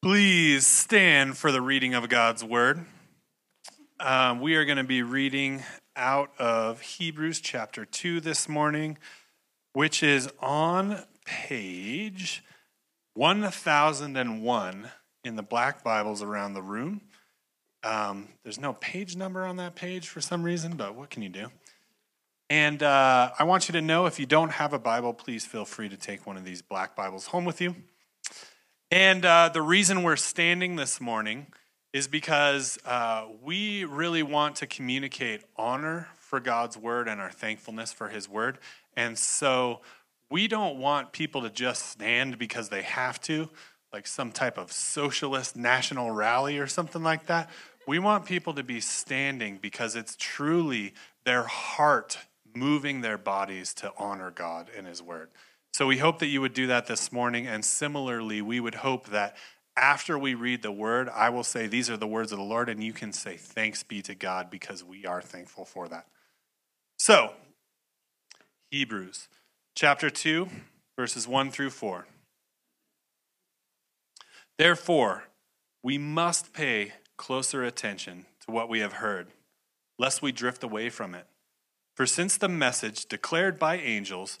Please stand for the reading of God's word. Um, we are going to be reading out of Hebrews chapter 2 this morning, which is on page 1001 in the black Bibles around the room. Um, there's no page number on that page for some reason, but what can you do? And uh, I want you to know if you don't have a Bible, please feel free to take one of these black Bibles home with you. And uh, the reason we're standing this morning is because uh, we really want to communicate honor for God's word and our thankfulness for his word. And so we don't want people to just stand because they have to, like some type of socialist national rally or something like that. We want people to be standing because it's truly their heart moving their bodies to honor God and his word. So we hope that you would do that this morning. And similarly, we would hope that after we read the word, I will say, These are the words of the Lord, and you can say, Thanks be to God, because we are thankful for that. So, Hebrews chapter 2, verses 1 through 4. Therefore, we must pay closer attention to what we have heard, lest we drift away from it. For since the message declared by angels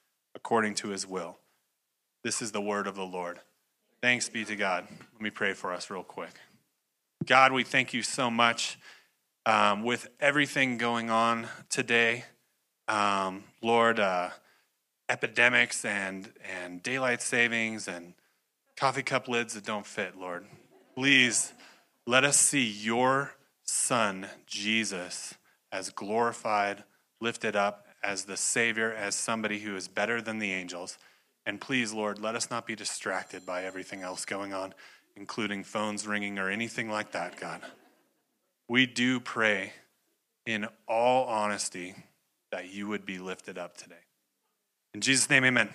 according to his will. This is the word of the Lord. Thanks be to God. Let me pray for us real quick. God, we thank you so much um, with everything going on today. Um, Lord, uh, epidemics and, and daylight savings and coffee cup lids that don't fit, Lord. Please let us see your Son, Jesus, as glorified, lifted up, as the Savior, as somebody who is better than the angels. And please, Lord, let us not be distracted by everything else going on, including phones ringing or anything like that, God. We do pray in all honesty that you would be lifted up today. In Jesus' name, amen.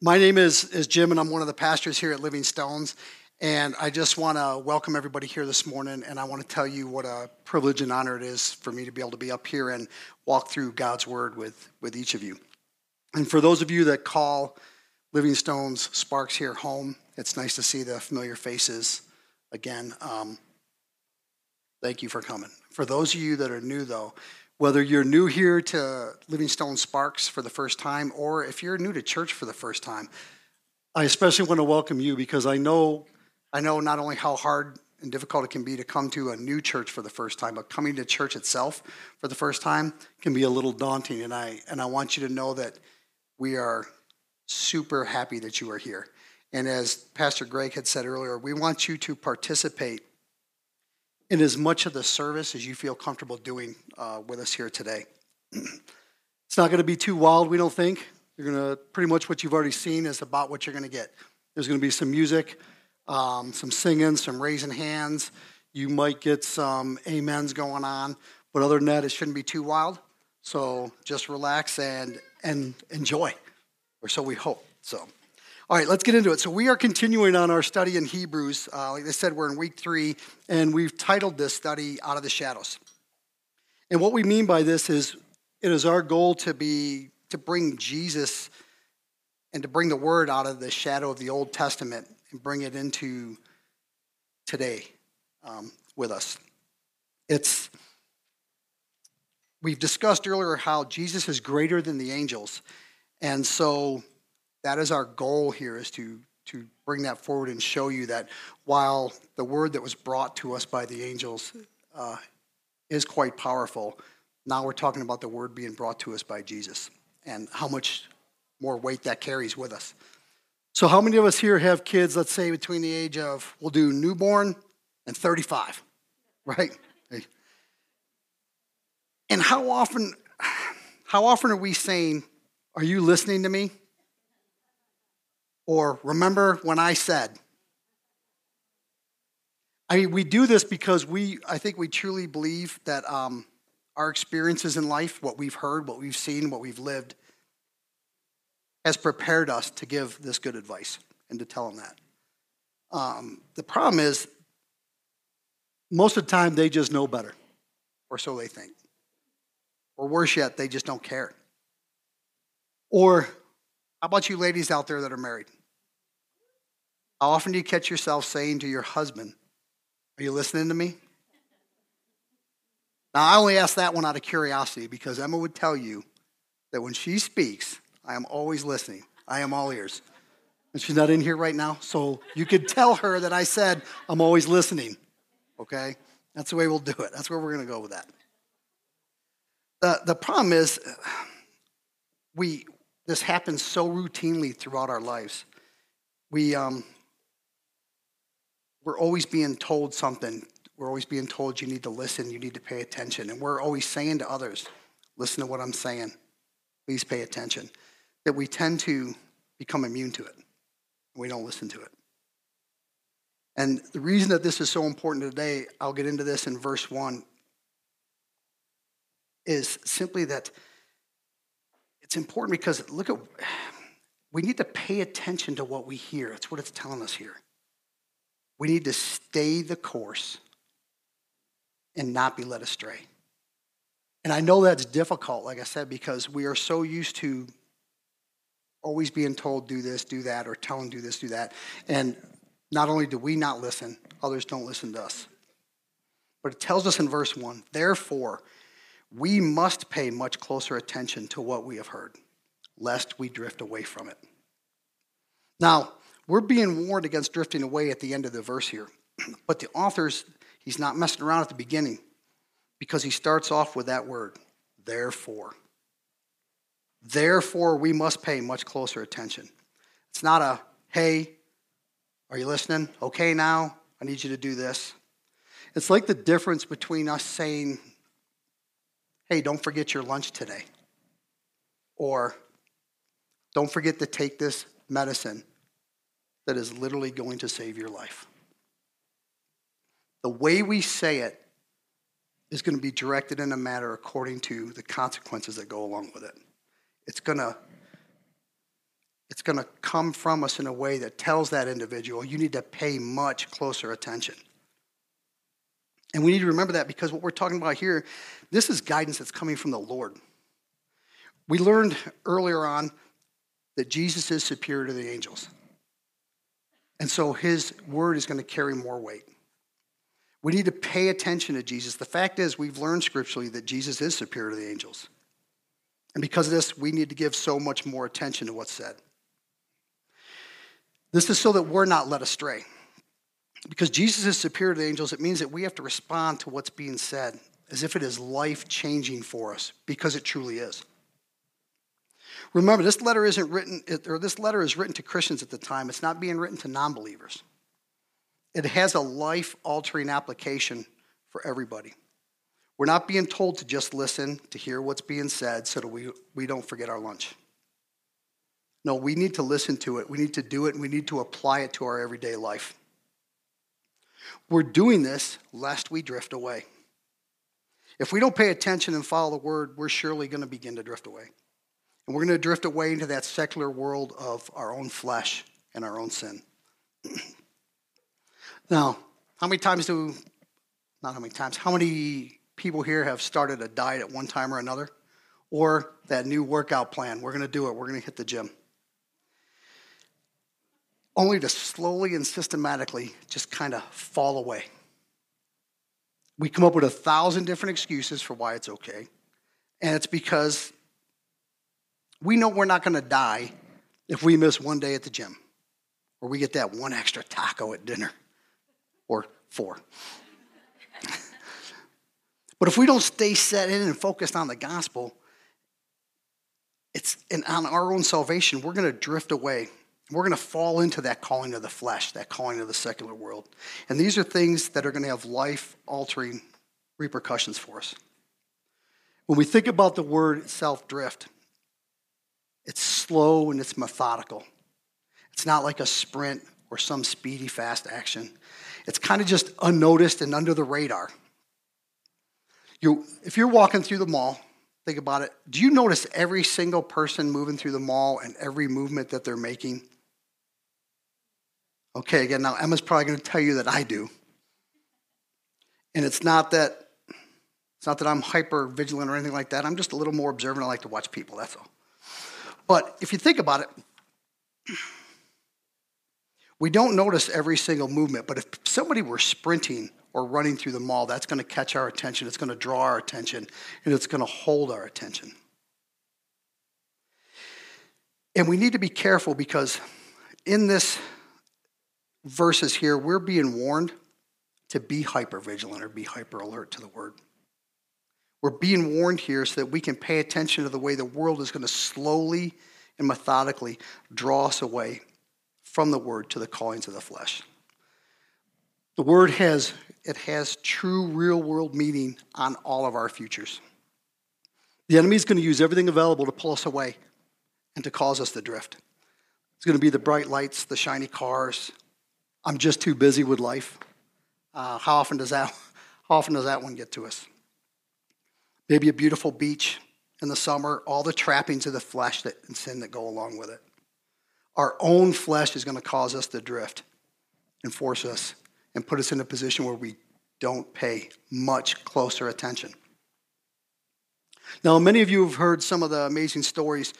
My name is, is Jim, and I'm one of the pastors here at Living Stones. And I just want to welcome everybody here this morning, and I want to tell you what a privilege and honor it is for me to be able to be up here and walk through God's Word with, with each of you. And for those of you that call Living Stones Sparks here home, it's nice to see the familiar faces again. Um, thank you for coming. For those of you that are new, though, whether you're new here to Living Stone Sparks for the first time, or if you're new to church for the first time, I especially want to welcome you because I know I know not only how hard and difficult it can be to come to a new church for the first time, but coming to church itself for the first time can be a little daunting. And I and I want you to know that we are super happy that you are here. And as Pastor Greg had said earlier, we want you to participate in as much of the service as you feel comfortable doing uh, with us here today. it's not going to be too wild, we don't think. You're going to pretty much what you've already seen is about what you're going to get. There's going to be some music um, some singing, some raising hands. You might get some amens going on, but other than that, it shouldn't be too wild. So just relax and and enjoy, or so we hope. So, all right, let's get into it. So we are continuing on our study in Hebrews. Uh, like I said, we're in week three, and we've titled this study "Out of the Shadows." And what we mean by this is, it is our goal to be to bring Jesus and to bring the word out of the shadow of the Old Testament and bring it into today um, with us. It's we've discussed earlier how Jesus is greater than the angels, and so that is our goal here is to to bring that forward and show you that while the word that was brought to us by the angels uh, is quite powerful, now we're talking about the word being brought to us by Jesus and how much more weight that carries with us. So, how many of us here have kids, let's say between the age of, we'll do newborn and 35, right? And how often, how often are we saying, Are you listening to me? Or remember when I said, I mean, we do this because we, I think we truly believe that um, our experiences in life, what we've heard, what we've seen, what we've lived, has prepared us to give this good advice and to tell them that. Um, the problem is, most of the time, they just know better, or so they think. Or worse yet, they just don't care. Or how about you ladies out there that are married? How often do you catch yourself saying to your husband, Are you listening to me? Now, I only ask that one out of curiosity because Emma would tell you that when she speaks, I am always listening. I am all ears. And she's not in here right now, so you could tell her that I said, I'm always listening. Okay? That's the way we'll do it. That's where we're going to go with that. The, the problem is, we, this happens so routinely throughout our lives. We, um, we're always being told something. We're always being told you need to listen, you need to pay attention. And we're always saying to others, listen to what I'm saying. Please pay attention. That we tend to become immune to it. We don't listen to it. And the reason that this is so important today, I'll get into this in verse 1, is simply that it's important because look at, we need to pay attention to what we hear. That's what it's telling us here. We need to stay the course and not be led astray. And I know that's difficult, like I said, because we are so used to always being told, do this, do that, or tell them, do this, do that. And not only do we not listen, others don't listen to us. But it tells us in verse 1 therefore, we must pay much closer attention to what we have heard, lest we drift away from it. Now, we're being warned against drifting away at the end of the verse here. But the author's, he's not messing around at the beginning because he starts off with that word, therefore. Therefore, we must pay much closer attention. It's not a, hey, are you listening? Okay, now, I need you to do this. It's like the difference between us saying, hey, don't forget your lunch today. Or don't forget to take this medicine that is literally going to save your life. The way we say it is going to be directed in a matter according to the consequences that go along with it. It's going to it's going to come from us in a way that tells that individual you need to pay much closer attention. And we need to remember that because what we're talking about here, this is guidance that's coming from the Lord. We learned earlier on that Jesus is superior to the angels. And so his word is going to carry more weight. We need to pay attention to Jesus. The fact is, we've learned scripturally that Jesus is superior to the angels. And because of this, we need to give so much more attention to what's said. This is so that we're not led astray. Because Jesus is superior to the angels, it means that we have to respond to what's being said as if it is life changing for us, because it truly is. Remember, this letter isn't written, or this letter is written to Christians at the time. It's not being written to non believers. It has a life altering application for everybody. We're not being told to just listen, to hear what's being said so that we, we don't forget our lunch. No, we need to listen to it. We need to do it, and we need to apply it to our everyday life. We're doing this lest we drift away. If we don't pay attention and follow the word, we're surely going to begin to drift away. And we're going to drift away into that secular world of our own flesh and our own sin. now, how many times do, not how many times, how many people here have started a diet at one time or another? Or that new workout plan, we're going to do it, we're going to hit the gym only to slowly and systematically just kind of fall away. We come up with a thousand different excuses for why it's okay. And it's because we know we're not going to die if we miss one day at the gym or we get that one extra taco at dinner or four. But if we don't stay set in and focused on the gospel, it's and on our own salvation, we're going to drift away we're going to fall into that calling of the flesh, that calling of the secular world. And these are things that are going to have life altering repercussions for us. When we think about the word itself, drift, it's slow and it's methodical. It's not like a sprint or some speedy, fast action. It's kind of just unnoticed and under the radar. You, if you're walking through the mall, think about it. Do you notice every single person moving through the mall and every movement that they're making? Okay, again, now Emma's probably going to tell you that I do. And it's not that it's not that I'm hyper vigilant or anything like that. I'm just a little more observant. I like to watch people, that's all. But if you think about it, we don't notice every single movement, but if somebody were sprinting or running through the mall, that's going to catch our attention, it's going to draw our attention, and it's going to hold our attention. And we need to be careful because in this verses here, we're being warned to be hyper vigilant or be hyper alert to the word. We're being warned here so that we can pay attention to the way the world is going to slowly and methodically draw us away from the word to the callings of the flesh. The word has it has true real world meaning on all of our futures. The enemy is going to use everything available to pull us away and to cause us to drift. It's going to be the bright lights, the shiny cars. I'm just too busy with life. Uh, how often does that how often does that one get to us? Maybe a beautiful beach in the summer, all the trappings of the flesh that, and sin that go along with it. Our own flesh is going to cause us to drift and force us and put us in a position where we don't pay much closer attention. Now, many of you have heard some of the amazing stories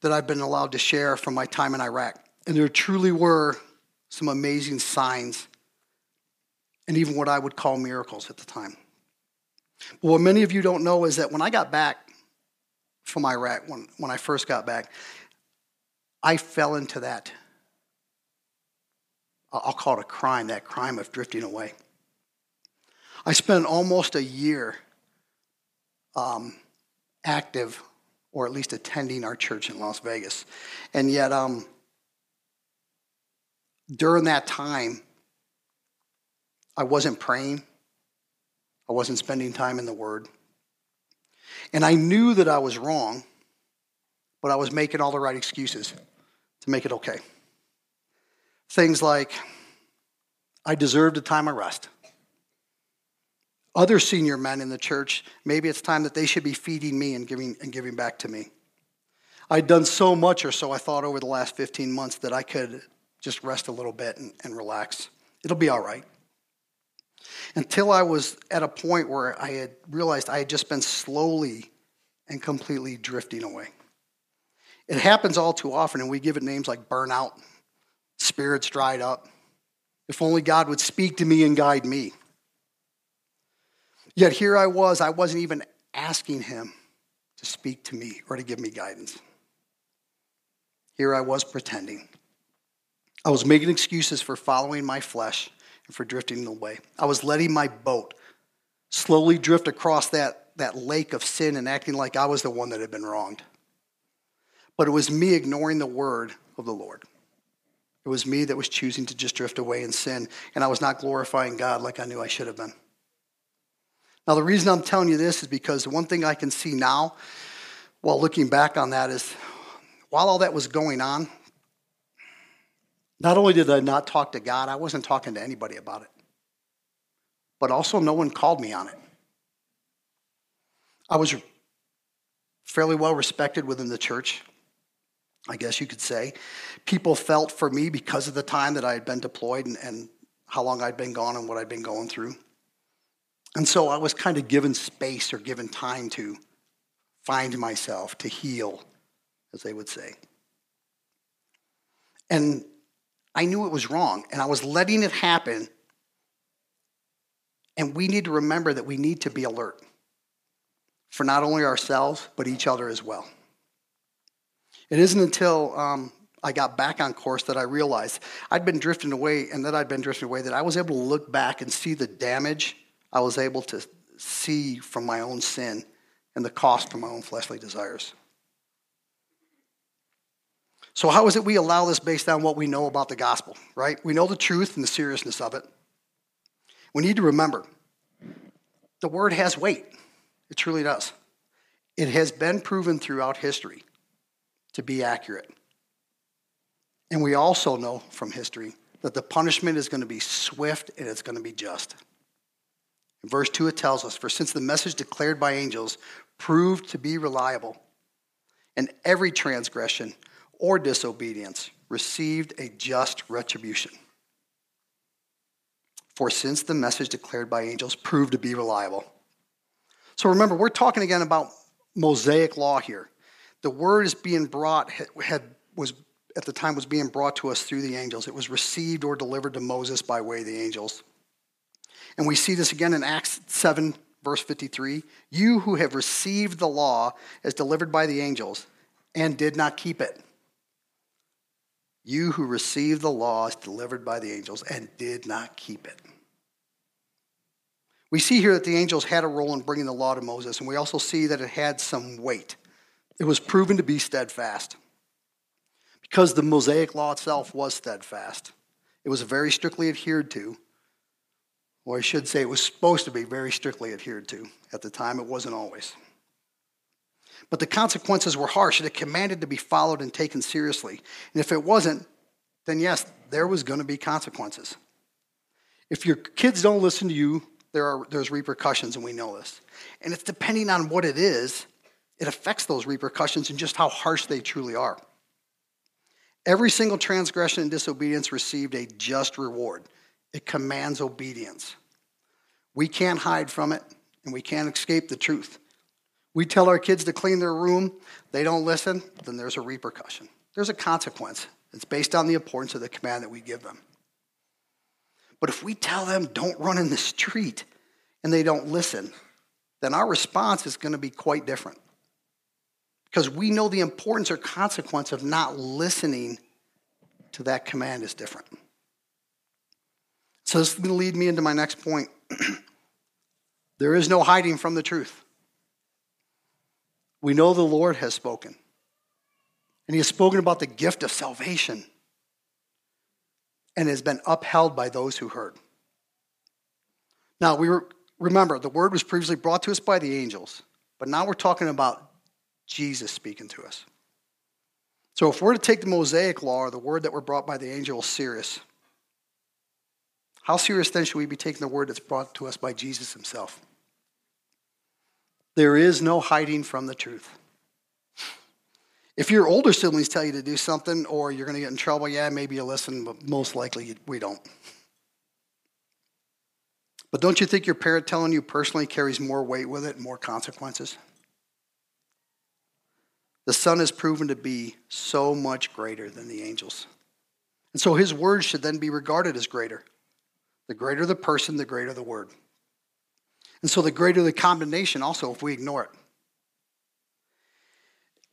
that I've been allowed to share from my time in Iraq. And there truly were some amazing signs and even what I would call miracles at the time. But what many of you don't know is that when I got back from Iraq, when, when I first got back, I fell into that I'll call it a crime, that crime of drifting away. I spent almost a year um, active, or at least attending our church in Las Vegas. And yet, um, during that time, I wasn't praying, I wasn't spending time in the Word. And I knew that I was wrong, but I was making all the right excuses to make it okay. Things like, I deserved a time of rest. Other senior men in the church, maybe it's time that they should be feeding me and giving, and giving back to me. I'd done so much, or so I thought, over the last 15 months that I could just rest a little bit and, and relax. It'll be all right. Until I was at a point where I had realized I had just been slowly and completely drifting away. It happens all too often, and we give it names like burnout spirits dried up. If only God would speak to me and guide me. Yet here I was, I wasn't even asking Him to speak to me or to give me guidance. Here I was pretending. I was making excuses for following my flesh and for drifting away. I was letting my boat slowly drift across that, that lake of sin and acting like I was the one that had been wronged. But it was me ignoring the word of the Lord. It was me that was choosing to just drift away in sin, and I was not glorifying God like I knew I should have been. Now, the reason I'm telling you this is because the one thing I can see now, while looking back on that, is while all that was going on, not only did I not talk to God, I wasn't talking to anybody about it, but also no one called me on it. I was fairly well respected within the church. I guess you could say. People felt for me because of the time that I had been deployed and, and how long I'd been gone and what I'd been going through. And so I was kind of given space or given time to find myself, to heal, as they would say. And I knew it was wrong, and I was letting it happen. And we need to remember that we need to be alert for not only ourselves, but each other as well. It isn't until um, I got back on course that I realized I'd been drifting away and that I'd been drifting away that I was able to look back and see the damage I was able to see from my own sin and the cost from my own fleshly desires. So, how is it we allow this based on what we know about the gospel, right? We know the truth and the seriousness of it. We need to remember the word has weight. It truly does. It has been proven throughout history to be accurate. And we also know from history that the punishment is going to be swift and it's going to be just. In verse 2, it tells us For since the message declared by angels proved to be reliable, and every transgression or disobedience received a just retribution. For since the message declared by angels proved to be reliable. So remember, we're talking again about Mosaic law here. The word is being brought, had, was at the time was being brought to us through the angels. It was received or delivered to Moses by way of the angels. And we see this again in Acts 7, verse 53. You who have received the law as delivered by the angels and did not keep it. You who received the law as delivered by the angels and did not keep it. We see here that the angels had a role in bringing the law to Moses, and we also see that it had some weight. It was proven to be steadfast because the Mosaic law itself was steadfast. It was very strictly adhered to, or I should say, it was supposed to be very strictly adhered to. At the time, it wasn't always. But the consequences were harsh, and it commanded to be followed and taken seriously. And if it wasn't, then yes, there was going to be consequences. If your kids don't listen to you, there are, there's repercussions, and we know this. And it's depending on what it is, it affects those repercussions and just how harsh they truly are. Every single transgression and disobedience received a just reward. It commands obedience. We can't hide from it, and we can't escape the truth. We tell our kids to clean their room, they don't listen, then there's a repercussion. There's a consequence. It's based on the importance of the command that we give them. But if we tell them, don't run in the street, and they don't listen, then our response is going to be quite different because we know the importance or consequence of not listening to that command is different. So, this is going to lead me into my next point. there is no hiding from the truth. We know the Lord has spoken, and He has spoken about the gift of salvation and has been upheld by those who heard. Now, we remember the word was previously brought to us by the angels, but now we're talking about Jesus speaking to us. So if we're to take the Mosaic law or the word that were brought by the angel serious, how serious then should we be taking the word that's brought to us by Jesus himself? There is no hiding from the truth. If your older siblings tell you to do something or you're going to get in trouble, yeah, maybe you listen, but most likely we don't. But don't you think your parent telling you personally carries more weight with it more consequences? The Son is proven to be so much greater than the angels. And so his word should then be regarded as greater. The greater the person, the greater the word. And so the greater the condemnation also if we ignore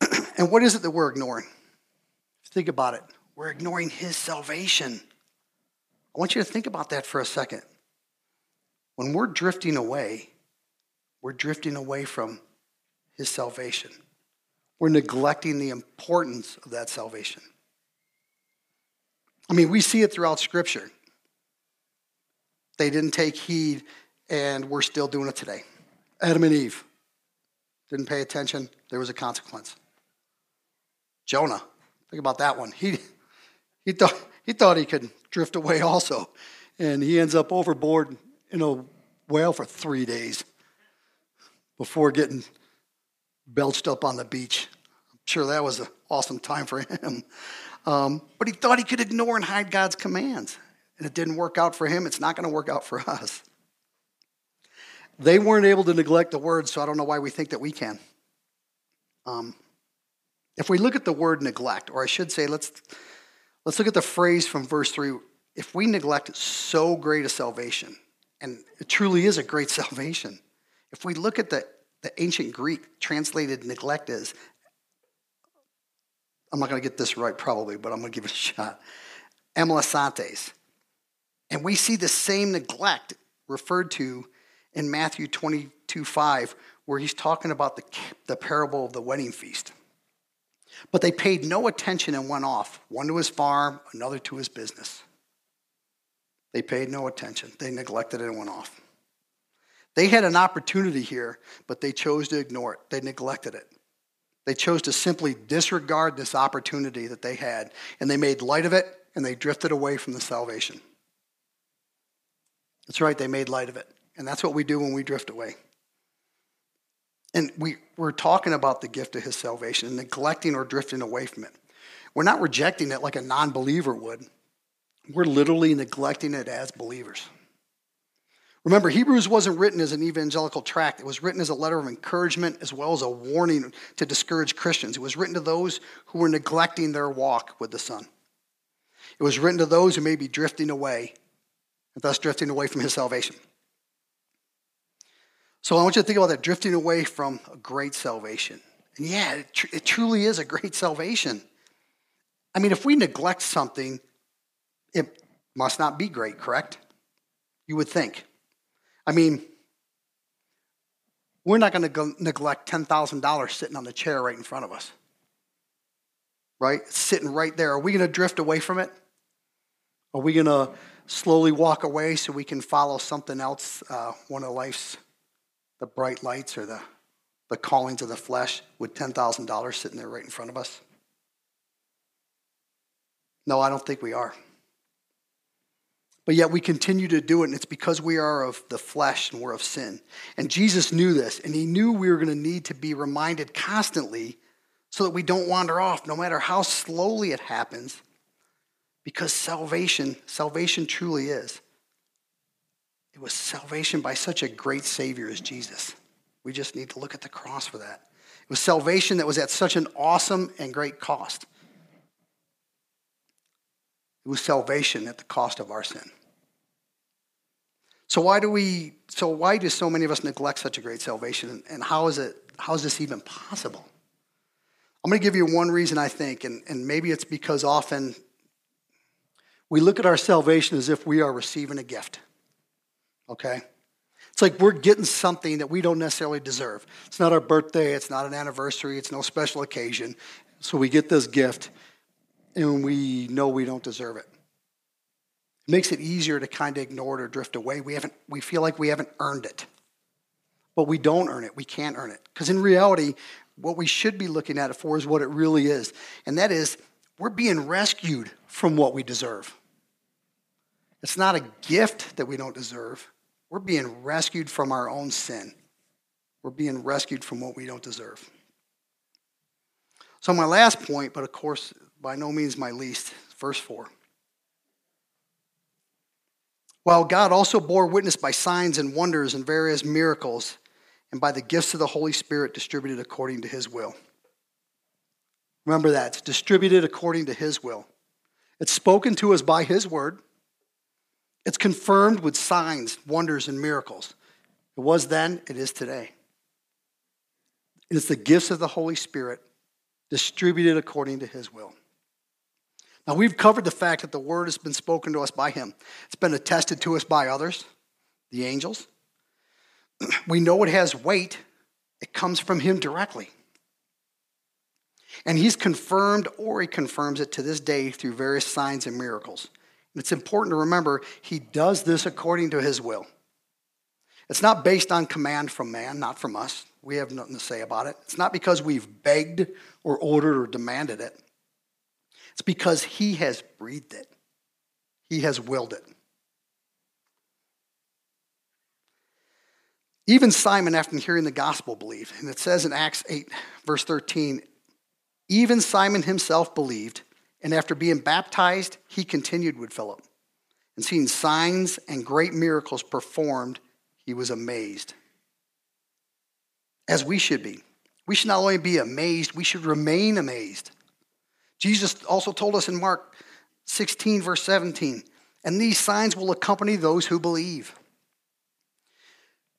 it. and what is it that we're ignoring? Think about it. We're ignoring his salvation. I want you to think about that for a second. When we're drifting away, we're drifting away from his salvation we're neglecting the importance of that salvation. I mean, we see it throughout Scripture. They didn't take heed, and we're still doing it today. Adam and Eve didn't pay attention, there was a consequence. Jonah, think about that one. He, he, thought, he thought he could drift away also, and he ends up overboard in a whale for three days before getting belched up on the beach. I'm sure that was an awesome time for him. Um, but he thought he could ignore and hide God's commands. And it didn't work out for him. It's not going to work out for us. They weren't able to neglect the word, so I don't know why we think that we can. Um, if we look at the word neglect, or I should say, let's, let's look at the phrase from verse 3. If we neglect so great a salvation, and it truly is a great salvation, if we look at the the ancient Greek translated neglect as, I'm not going to get this right probably, but I'm going to give it a shot. Amelasantes. And we see the same neglect referred to in Matthew 22 5, where he's talking about the, the parable of the wedding feast. But they paid no attention and went off, one to his farm, another to his business. They paid no attention. They neglected it and went off. They had an opportunity here, but they chose to ignore it. They neglected it. They chose to simply disregard this opportunity that they had, and they made light of it and they drifted away from the salvation. That's right, they made light of it. And that's what we do when we drift away. And we, we're talking about the gift of his salvation, neglecting or drifting away from it. We're not rejecting it like a non believer would, we're literally neglecting it as believers. Remember, Hebrews wasn't written as an evangelical tract. It was written as a letter of encouragement as well as a warning to discourage Christians. It was written to those who were neglecting their walk with the Son. It was written to those who may be drifting away, and thus drifting away from his salvation. So I want you to think about that drifting away from a great salvation. And yeah, it, tr- it truly is a great salvation. I mean, if we neglect something, it must not be great, correct? You would think. I mean, we're not going to neglect $10,000 sitting on the chair right in front of us. Right? Sitting right there. Are we going to drift away from it? Are we going to slowly walk away so we can follow something else, uh, one of life's the bright lights or the, the callings of the flesh with $10,000 sitting there right in front of us? No, I don't think we are. But yet we continue to do it, and it's because we are of the flesh and we're of sin. And Jesus knew this, and he knew we were going to need to be reminded constantly so that we don't wander off, no matter how slowly it happens, because salvation, salvation truly is. It was salvation by such a great Savior as Jesus. We just need to look at the cross for that. It was salvation that was at such an awesome and great cost. It was salvation at the cost of our sin. So why do we so why do so many of us neglect such a great salvation and how is it how is this even possible? I'm going to give you one reason I think and, and maybe it's because often we look at our salvation as if we are receiving a gift. Okay? It's like we're getting something that we don't necessarily deserve. It's not our birthday, it's not an anniversary, it's no special occasion. So we get this gift and we know we don't deserve it. Makes it easier to kind of ignore it or drift away. We, haven't, we feel like we haven't earned it. But we don't earn it. We can't earn it. Because in reality, what we should be looking at it for is what it really is. And that is, we're being rescued from what we deserve. It's not a gift that we don't deserve. We're being rescued from our own sin. We're being rescued from what we don't deserve. So, my last point, but of course, by no means my least, verse 4. While God also bore witness by signs and wonders and various miracles, and by the gifts of the Holy Spirit distributed according to his will. Remember that. It's distributed according to his will. It's spoken to us by his word. It's confirmed with signs, wonders, and miracles. It was then, it is today. It's the gifts of the Holy Spirit distributed according to his will. Now, we've covered the fact that the word has been spoken to us by him, it's been attested to us by others, the angels. We know it has weight, it comes from him directly. And he's confirmed or he confirms it to this day through various signs and miracles. And It's important to remember he does this according to his will. It's not based on command from man, not from us. We have nothing to say about it. It's not because we've begged or ordered or demanded it. It's because he has breathed it, he has willed it. Even Simon, after hearing the gospel, believed. And it says in Acts 8, verse 13, even Simon himself believed and after being baptized, he continued with Philip. And seeing signs and great miracles performed, he was amazed. As we should be. We should not only be amazed, we should remain amazed. Jesus also told us in Mark 16, verse 17, and these signs will accompany those who believe.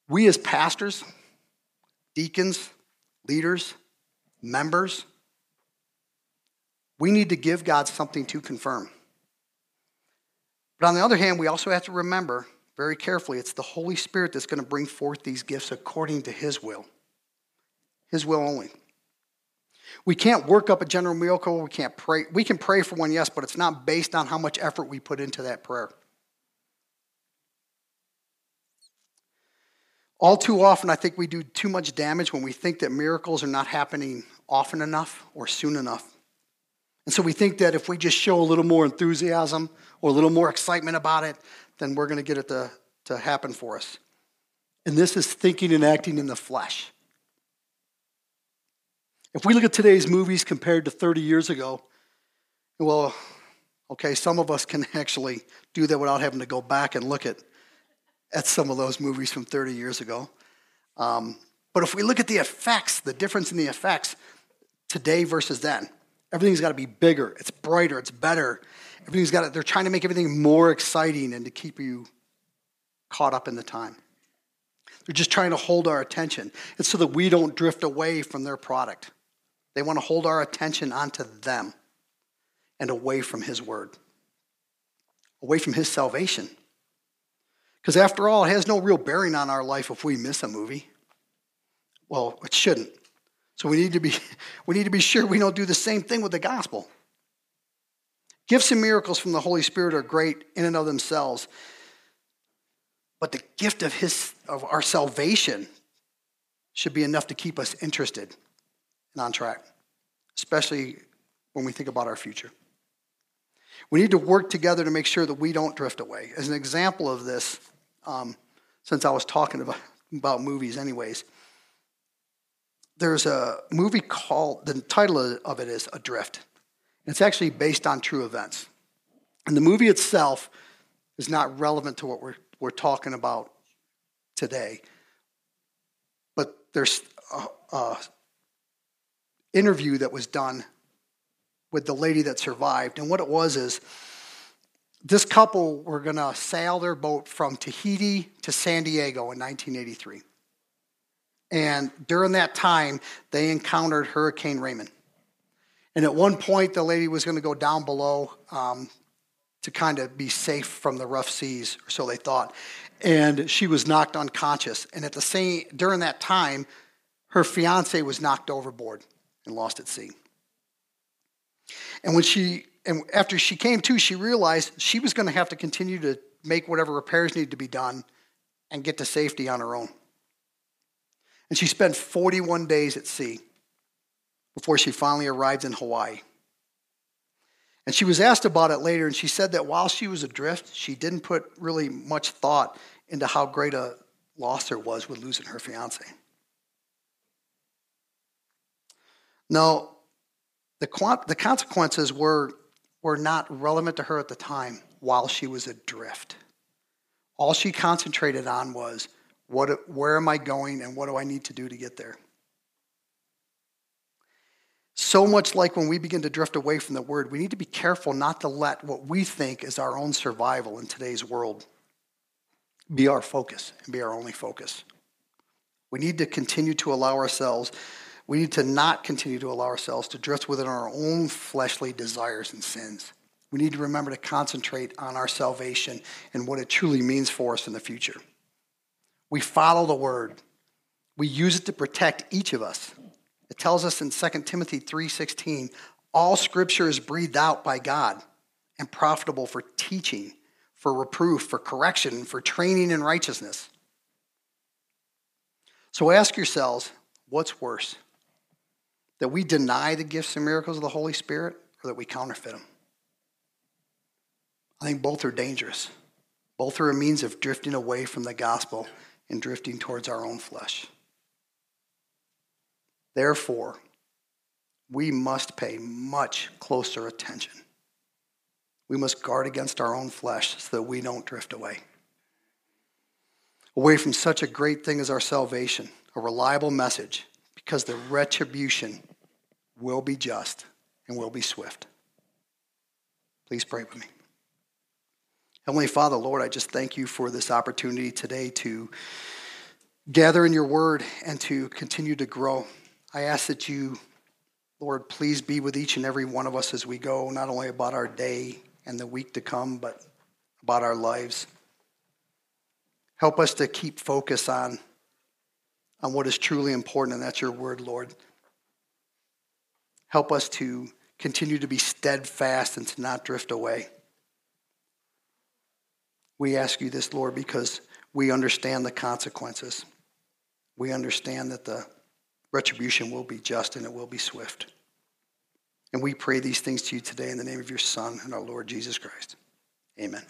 We, as pastors, deacons, leaders, members, we need to give God something to confirm. But on the other hand, we also have to remember very carefully it's the Holy Spirit that's going to bring forth these gifts according to His will. His will only. We can't work up a general miracle. We can't pray. We can pray for one, yes, but it's not based on how much effort we put into that prayer. All too often, I think we do too much damage when we think that miracles are not happening often enough or soon enough. And so we think that if we just show a little more enthusiasm or a little more excitement about it, then we're going to get it to, to happen for us. And this is thinking and acting in the flesh. If we look at today's movies compared to 30 years ago, well, okay, some of us can actually do that without having to go back and look at, at some of those movies from 30 years ago. Um, but if we look at the effects, the difference in the effects today versus then, everything's got to be bigger, it's brighter, it's better. Everything's got to, they're trying to make everything more exciting and to keep you caught up in the time. They're just trying to hold our attention. It's so that we don't drift away from their product. They want to hold our attention onto them and away from His Word, away from His salvation. Because after all, it has no real bearing on our life if we miss a movie. Well, it shouldn't. So we need to be, we need to be sure we don't do the same thing with the gospel. Gifts and miracles from the Holy Spirit are great in and of themselves. But the gift of his of our salvation should be enough to keep us interested and on track, especially when we think about our future. We need to work together to make sure that we don't drift away. As an example of this, um, since I was talking about, about movies, anyways, there's a movie called, the title of it is Adrift. It's actually based on true events. And the movie itself is not relevant to what we're, we're talking about today. But there's a, a interview that was done with the lady that survived. And what it was is this couple were going to sail their boat from Tahiti to San Diego in 1983. And during that time, they encountered Hurricane Raymond. And at one point, the lady was going to go down below um, to kind of be safe from the rough seas, or so they thought. And she was knocked unconscious. And at the same, during that time, her fiance was knocked overboard and lost at sea. And when she, and after she came to, she realized she was going to have to continue to make whatever repairs needed to be done and get to safety on her own. And she spent 41 days at sea before she finally arrived in Hawaii. And she was asked about it later, and she said that while she was adrift, she didn't put really much thought into how great a loss there was with losing her fiance. Now, the, the consequences were, were not relevant to her at the time while she was adrift. All she concentrated on was what, where am I going and what do I need to do to get there? So much like when we begin to drift away from the word, we need to be careful not to let what we think is our own survival in today's world be our focus and be our only focus. We need to continue to allow ourselves we need to not continue to allow ourselves to drift within our own fleshly desires and sins. We need to remember to concentrate on our salvation and what it truly means for us in the future. We follow the word. We use it to protect each of us. It tells us in 2 Timothy 3:16, all scripture is breathed out by God and profitable for teaching, for reproof, for correction, for training in righteousness. So ask yourselves, what's worse? That we deny the gifts and miracles of the Holy Spirit or that we counterfeit them. I think both are dangerous. Both are a means of drifting away from the gospel and drifting towards our own flesh. Therefore, we must pay much closer attention. We must guard against our own flesh so that we don't drift away. Away from such a great thing as our salvation, a reliable message, because the retribution will be just and will be swift. Please pray with me. Heavenly Father, Lord, I just thank you for this opportunity today to gather in your word and to continue to grow. I ask that you, Lord, please be with each and every one of us as we go, not only about our day and the week to come, but about our lives. Help us to keep focus on, on what is truly important, and that's your word, Lord. Help us to continue to be steadfast and to not drift away. We ask you this, Lord, because we understand the consequences. We understand that the retribution will be just and it will be swift. And we pray these things to you today in the name of your Son and our Lord Jesus Christ. Amen.